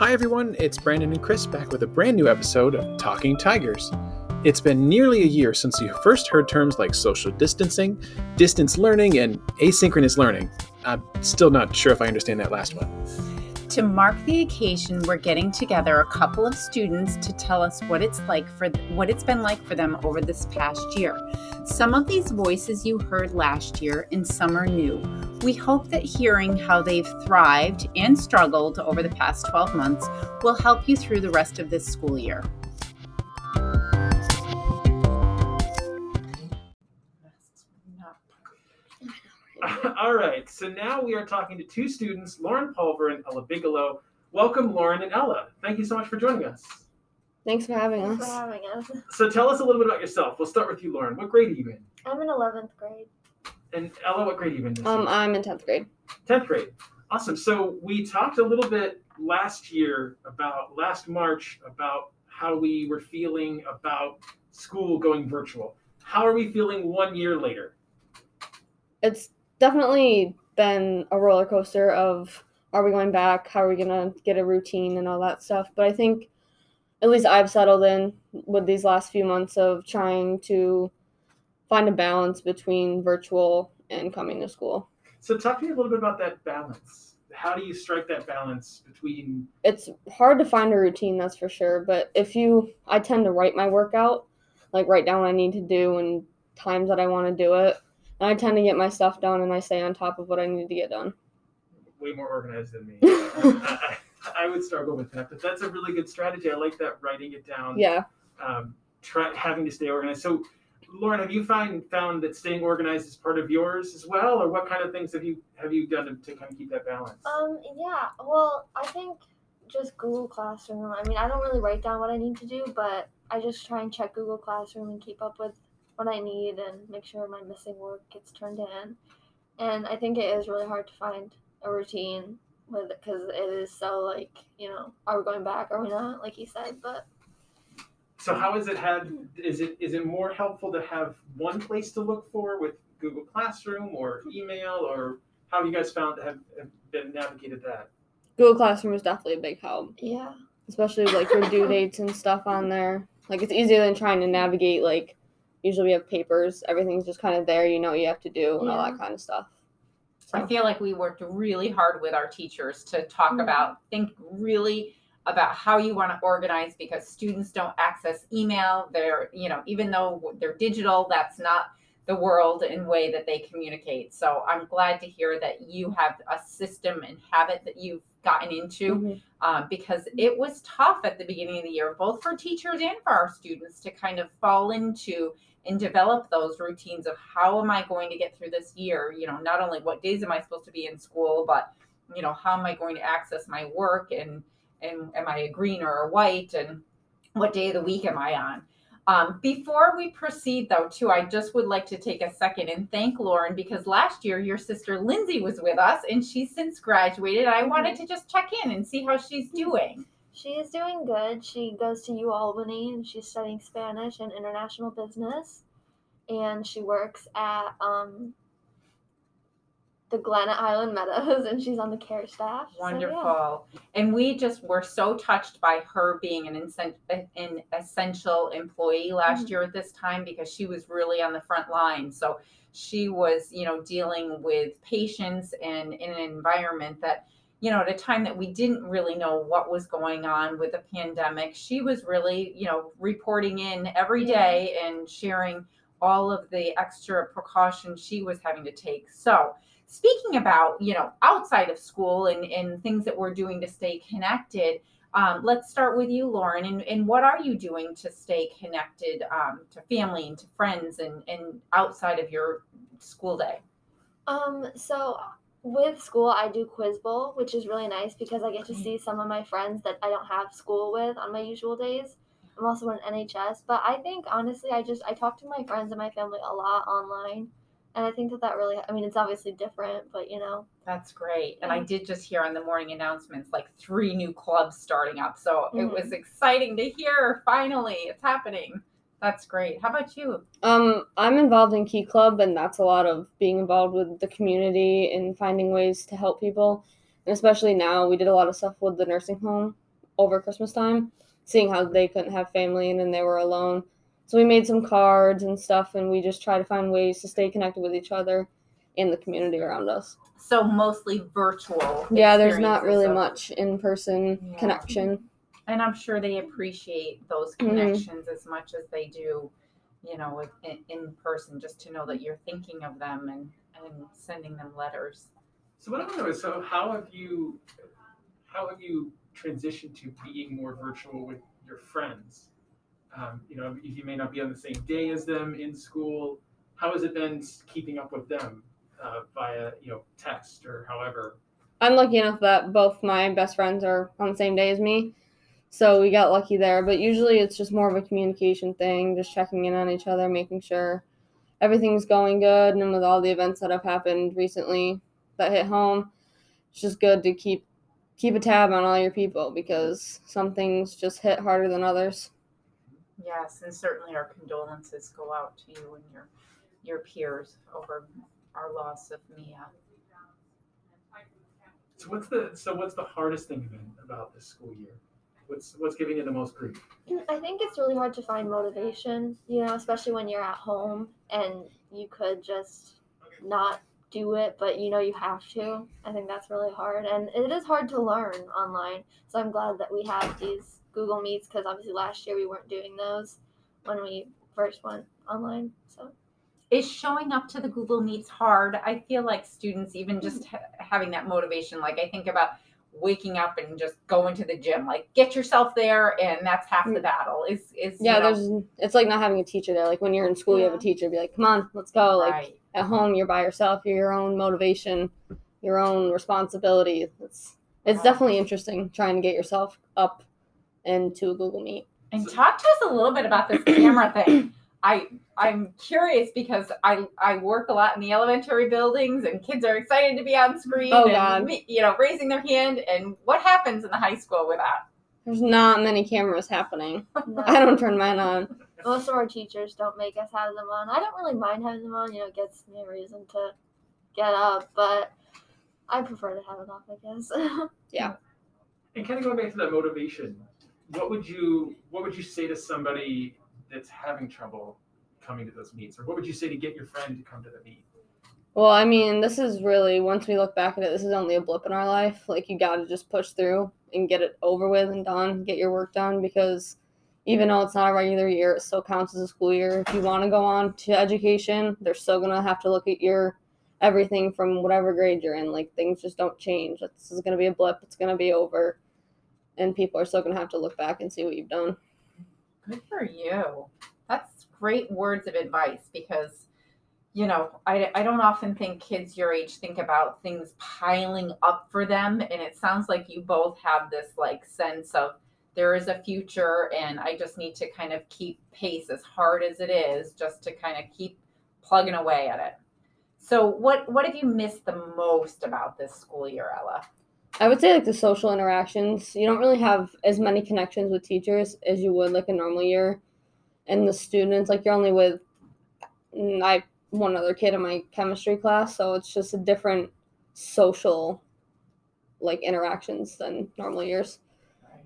Hi, everyone, it's Brandon and Chris back with a brand new episode of Talking Tigers. It's been nearly a year since you first heard terms like social distancing, distance learning, and asynchronous learning. I'm still not sure if I understand that last one. To mark the occasion, we're getting together a couple of students to tell us what it's like for what it's been like for them over this past year. Some of these voices you heard last year and some are new. We hope that hearing how they've thrived and struggled over the past 12 months will help you through the rest of this school year. All right, so now we are talking to two students, Lauren Pulver and Ella Bigelow. Welcome, Lauren and Ella. Thank you so much for joining us. Thanks for having Thanks for having us. So tell us a little bit about yourself. We'll start with you, Lauren. What grade are you in? I'm in 11th grade. And Ella, what grade are you in? this Um? I'm in tenth grade. 10th grade. Awesome. So we talked a little bit last year about last March about how we were feeling about school going virtual. How are we feeling one year later? It's definitely been a roller coaster of are we going back? How are we gonna get a routine and all that stuff? But I think at least I've settled in with these last few months of trying to find a balance between virtual and coming to school. So talk to me a little bit about that balance. How do you strike that balance between It's hard to find a routine, that's for sure. But if you, I tend to write my workout, like write down what I need to do and times that I want to do it. And I tend to get my stuff done and I stay on top of what I need to get done. way more organized than me? I, I, I would struggle with that, but that's a really good strategy. I like that writing it down. Yeah. um, try having to stay organized. So, Lauren, have you find found that staying organized is part of yours as well, or what kind of things have you have you done to, to kind of keep that balance? Um, yeah. Well, I think just Google Classroom. I mean, I don't really write down what I need to do, but I just try and check Google Classroom and keep up with what I need and make sure my missing work gets turned in. And I think it is really hard to find a routine with it because it is so like you know, are we going back? Are we not? Like you said, but so, how has it had? Is it is it more helpful to have one place to look for with Google Classroom or email, or how have you guys found to have, have been navigated that? Google Classroom is definitely a big help, yeah. especially like your due dates and stuff on there. Like it's easier than trying to navigate like usually we have papers, everything's just kind of there, you know what you have to do and all that kind of stuff. I feel like we worked really hard with our teachers to talk Mhm. about, think really about how you want to organize because students don't access email. They're, you know, even though they're digital, that's not the world and way that they communicate. So I'm glad to hear that you have a system and habit that you've gotten into Mhm. um, because it was tough at the beginning of the year, both for teachers and for our students to kind of fall into and develop those routines of how am I going to get through this year? You know, not only what days am I supposed to be in school, but you know, how am I going to access my work and and am I a green or a white and what day of the week am I on? Um, before we proceed, though, too, I just would like to take a second and thank Lauren because last year your sister Lindsay was with us and she's since graduated. I wanted to just check in and see how she's doing. She is doing good. She goes to U Albany and she's studying Spanish and international business. And she works at um, the Glen Hiland Meadows and she's on the care staff. So, yeah. Wonderful. And we just were so touched by her being an, essen- an essential employee last Mhm. year at this time because she was really on the front line. So she was, you know, dealing with patients and in an environment that, you know, at a time that we didn't really know what was going on with the pandemic, she was really, you know, reporting in every day Yeah. and sharing all of the extra precautions she was having to take. So, speaking about you know outside of school and, and things that we're doing to stay connected um, let's start with you lauren and, and what are you doing to stay connected um, to family and to friends and, and outside of your school day? Um, so with school, I do Quiz Bowl, which is really nice because I get to see some of my friends that I don't have school with on my usual days. I'm also in NHS, but I think honestly, I just I talk to my friends and my family a lot online, and I think that that really I mean it's obviously different, but you know. That's great. And i did just hear on the morning announcements like three new clubs starting up. So it Mhm. was exciting to hear finally it's happening. That's great. How about you? Um, I'm involved in Key Club, and that's a lot of being involved with the community and finding ways to help people. And especially now, we did a lot of stuff with the nursing home over Christmas time, seeing how they couldn't have family and then they were alone. So we made some cards and stuff, and we just try to find ways to stay connected with each other and the community around us. So mostly virtual. Yeah, there's not really of- much in person Yeah. connection. and I'm sure they appreciate those Mhm. connections as much as they do, you know, with- in, in person. Just to know that you're thinking of them and and sending them letters. So what I want to know is, so how have you, how have you transitioned to being more virtual with your friends? Um, you know, if you may not be on the same day as them in school, how has it been keeping up with them uh, via, you know, text or however? I'm lucky enough that both my best friends are on the same day as me. So we got lucky there. But usually it's just more of a communication thing, just checking in on each other, making sure everything's going good. And with all the events that have happened recently that hit home, it's just good to keep keep a tab on all your people because some things just hit harder than others. Yes, and certainly our condolences go out to you and your your peers over our loss of Mia. So what's the, so what's the hardest thing been about this school year? What's, what's giving you the most grief? I think it's really hard to find motivation, you know, especially when you're at home and you could just not do it, but you know you have to. I think that's really hard. And it is hard to learn online. So I'm glad that we have these Google Meets because obviously last year we weren't doing those when we first went online. So Is showing up to the Google Meets hard? I feel like students, even mm-hmm. just ha- having that motivation, like I think about waking up and just going to the gym, like get yourself there, and that's half the mm. battle. Is is you Yeah, know, there's it's like not having a teacher there. Like when you're in school, you have a teacher be like, "Come on, let's go." Like right. at home you're by yourself you're your own motivation your own responsibility it's it's Wow. definitely interesting trying to get yourself up into a google meet And talk to us a little bit about this camera thing. I I'm curious because I I work a lot in the elementary buildings and kids are excited to be on screen Oh, and God. you know raising their hand and what happens in the high school with that? there's not many cameras happening no. i don't turn mine on most of our teachers don't make us have them on. I don't really mind having them on, you know, it gets me a reason to get up, but I prefer to have it off, I guess. Yeah. And kind of going back to that motivation, what would you what would you say to somebody that's having trouble coming to those meets, or what would you say to get your friend to come to the meet? well i mean this is really once we look back at it this is only a blip in our life. Like you gotta just push through and get it over with and done get your work done because even though it's not a regular year it still counts as a school year. If you want to go on to education they're still going to have to look at your everything from whatever grade you're in. Like things just don't change. This is going to be a blip. It's going to be over and people are still going to have to look back and see what you've done Good for you. That's great words of advice because, you know, I, I don't often think kids your age think about things piling up for them. And it sounds like you both have this like sense of there is a future and I just need to kind of keep pace as hard as it is just to kind of keep plugging away at it. So what what have you missed the most about this school year, Ella? I would say like the social interactions. You don't really have as many connections with teachers as you would like a normal year, and the students like you're only with I one other kid in my chemistry class, so it's just a different social like interactions than normal years. Right.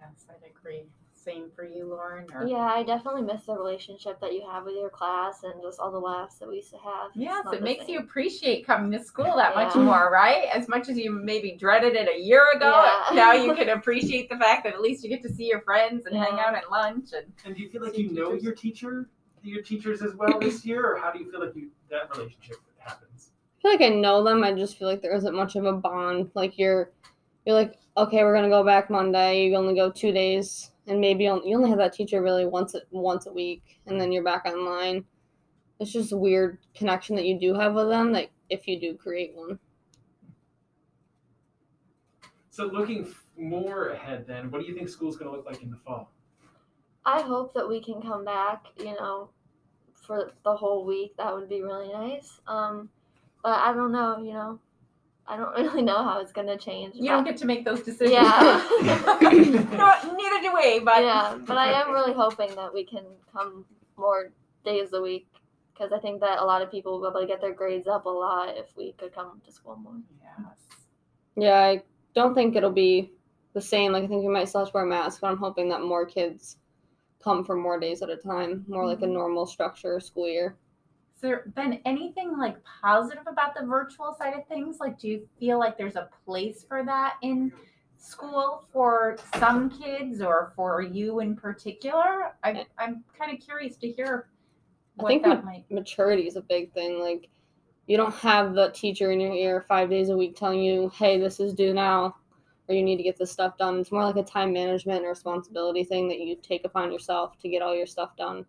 Yes, I'd agree. Same for you, Lauren? Or? yeah, I definitely miss the relationship that you have with your class and just all the laughs that we used to have. It's Yes, it the makes you appreciate coming to school that much more, right? As much as you maybe dreaded it a year ago, Yeah. now you can appreciate the fact that at least you get to see your friends and hang out at lunch. And And do you feel like See you know your teacher, your teachers as well this year, or how do you feel like you that relationship happens? I feel like I know them. I just feel like there isn't much of a bond. Like you're, you're like, okay, we're gonna go back Monday. You only go two days, and maybe you you only have that teacher really once a, once a week, and then you're back online. It's just a weird connection that you do have with them. Like if you do create one. So looking f- more ahead, then, what do you think school's going to look like in the fall? I hope that we can come back, you know, for the whole week. That would be really nice. Um, but I don't know, you know, I don't really know how it's gonna change. you don't get to make those decisions. Yeah. no, neither do we, but yeah, but I am really hoping that we can come more days a week because I think that a lot of people will be able to get their grades up a lot if we could come to school more. Yes. Yeah, I don't think it'll be the same. Like I think we might still have to wear masks, but I'm hoping that more kids come for more days at a time, more like a Mhm. normal structure school year. Has there been anything like positive about the virtual side of things? Like, do you feel like there's a place for that in school for some kids or for you in particular? I, I'm kind of curious to hear I think that might. Maturity is a big thing. Like you don't have the teacher in your ear five days a week telling you, "Hey, this is due now," or "You need to get this stuff done." It's more like a time management and responsibility thing that you take upon yourself to get all your stuff done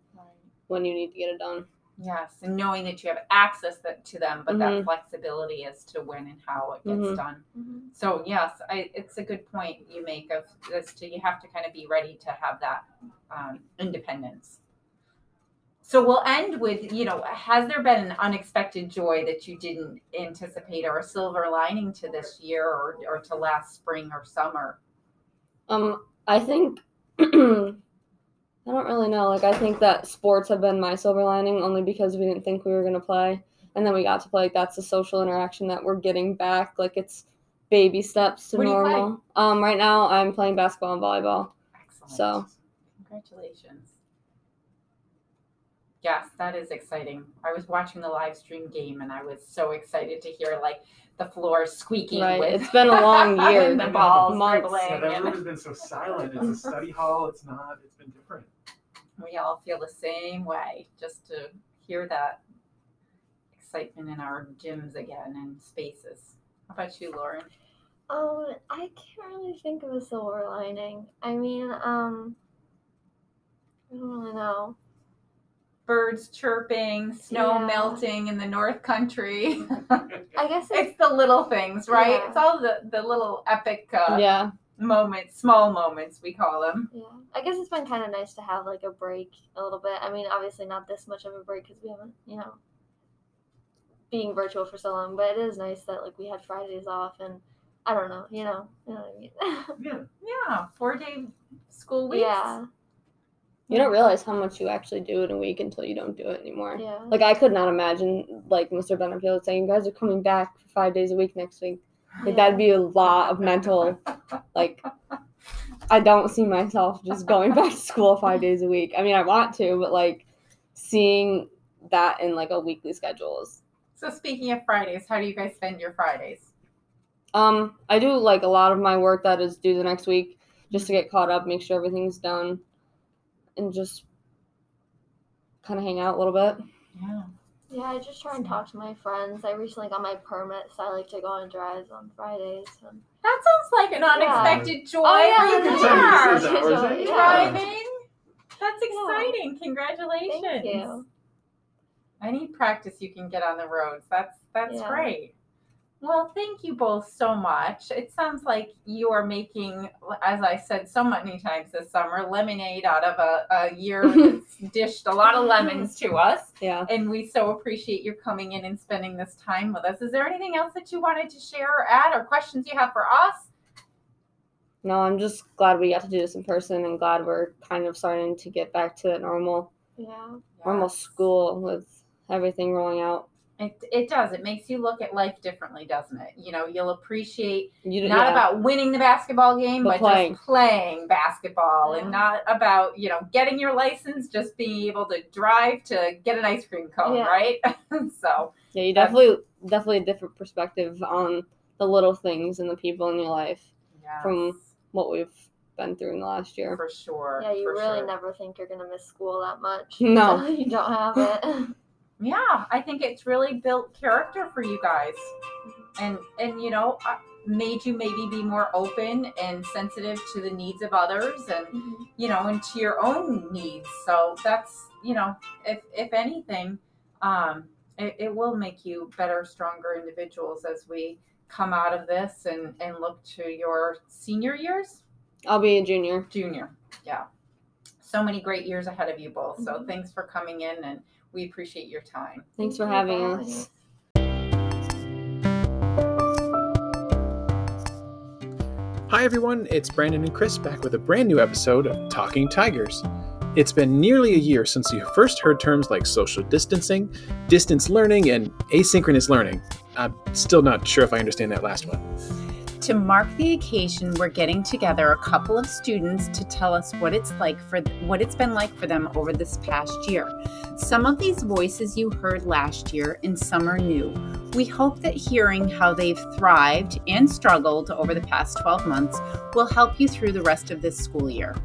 when you need to get it done. Yes, and knowing that you have access that, to them, but that Mhm. flexibility as to when and how it gets Mhm. done. Mhm. So yes, I, it's a good point you make of as to you have to kind of be ready to have that um, independence. So we'll end with you know has there been an unexpected joy that you didn't anticipate or a silver lining to this year or, or to last spring or summer? Um, I think I don't really know. Like I think that sports have been my silver lining only because we didn't think we were gonna play, and then we got to play. Like that's the social interaction that we're getting back. Like it's baby steps to What do you play? normal. Um, right now I'm playing basketball and volleyball. Excellent. So- congratulations. Yes, that is exciting. I was watching the live stream game and I was so excited to hear like the floor squeaking. Right, With it's been a long year. and the balls Months. dribbling. Yeah, that and- room has been so silent. It's a study hall. It's not. It's been different. We all feel the same way just to hear that excitement in our gyms again and spaces. How about you, Lauren? Um, I can't really think of a silver lining. I mean, um, I don't really know. Birds chirping, snow Yeah. melting in the North Country. I guess it's, it's the little things, right? Yeah. It's all the, the little epic uh, Yeah, moments, small moments, we call them. yeah. I guess it's been kind of nice to have like a break a little bit. I mean, obviously not this much of a break because we haven't, you know, being virtual for so long. But it is nice that like we had Fridays off and I don't know, you know, you know what I mean. Yeah. Yeah, four day school weeks. yeah, you don't realize how much you actually do in a week until you don't do it anymore. yeah. Like I could not imagine like Mr. Bennerfield saying, "You guys are coming back for five days a week next week." Like Yeah. that'd be a lot of mental like I don't see myself just going back to school five days a week. I mean, I want to, but like seeing that in like a weekly schedule is. So speaking of Fridays, how do you guys spend your Fridays? Um, I do like a lot of my work that is due the next week, just to get caught up, make sure everything's done, and just kind of hang out a little bit. Yeah. Yeah, I just try and talk to my friends. I recently got my permit, so I like to go on drives on Fridays. And That sounds like an unexpected joy. Oh, yeah, for that's you. nice. Is that- that- Yeah. Driving. That's Yeah. exciting. Congratulations. Thank you. Any practice you can get on the roads. That's that's Yeah. great. Well, thank you both so much. It sounds like you are making, as I said so many times this summer, lemonade out of a, a year that's dished a lot of lemons to us. Yeah. And we so appreciate you coming in and spending this time with us. Is there anything else that you wanted to share or add or questions you have for us? No, I'm just glad we got to do this in person, and glad we're kind of starting to get back to that normal Yeah. normal Yes. school with everything rolling out. It, it does. It makes you look at life differently, doesn't it? You know, you'll appreciate You d- not yeah. about winning the basketball game, But but, playing. just playing basketball and not about, you know, getting your license, just being able to drive to get an ice cream cone, Yeah. right? so, Yeah, you definitely definitely a different perspective on the little things and the people in your life yes, From- what we've been through in the last year. for sure. Yeah, you really sure. never think you're gonna miss school that much. No. you don't have it. Yeah, I think it's really built character for you guys. and and you know uh, made you maybe be more open and sensitive to the needs of others and you know and to your own needs so that's you know if if anything um it, it will make you better stronger individuals as we come out of this and and look to your senior years I'll be a junior. junior yeah so many great years ahead of you both so Mhm. thanks for coming in and we appreciate your time Thanks for having for having us. us. Hi, everyone. It's Brandon and Chris back with a brand new episode of Talking Tigers. It's been nearly a year since you first heard terms like social distancing, distance learning, and asynchronous learning. I'm still not sure if I understand that last one. To mark the occasion, we're getting together a couple of students to tell us what it's like for what it's been like for them over this past year. Some of these voices you heard last year and some are new. We hope that hearing how they've thrived and struggled over the past 12 months will help you through the rest of this school year.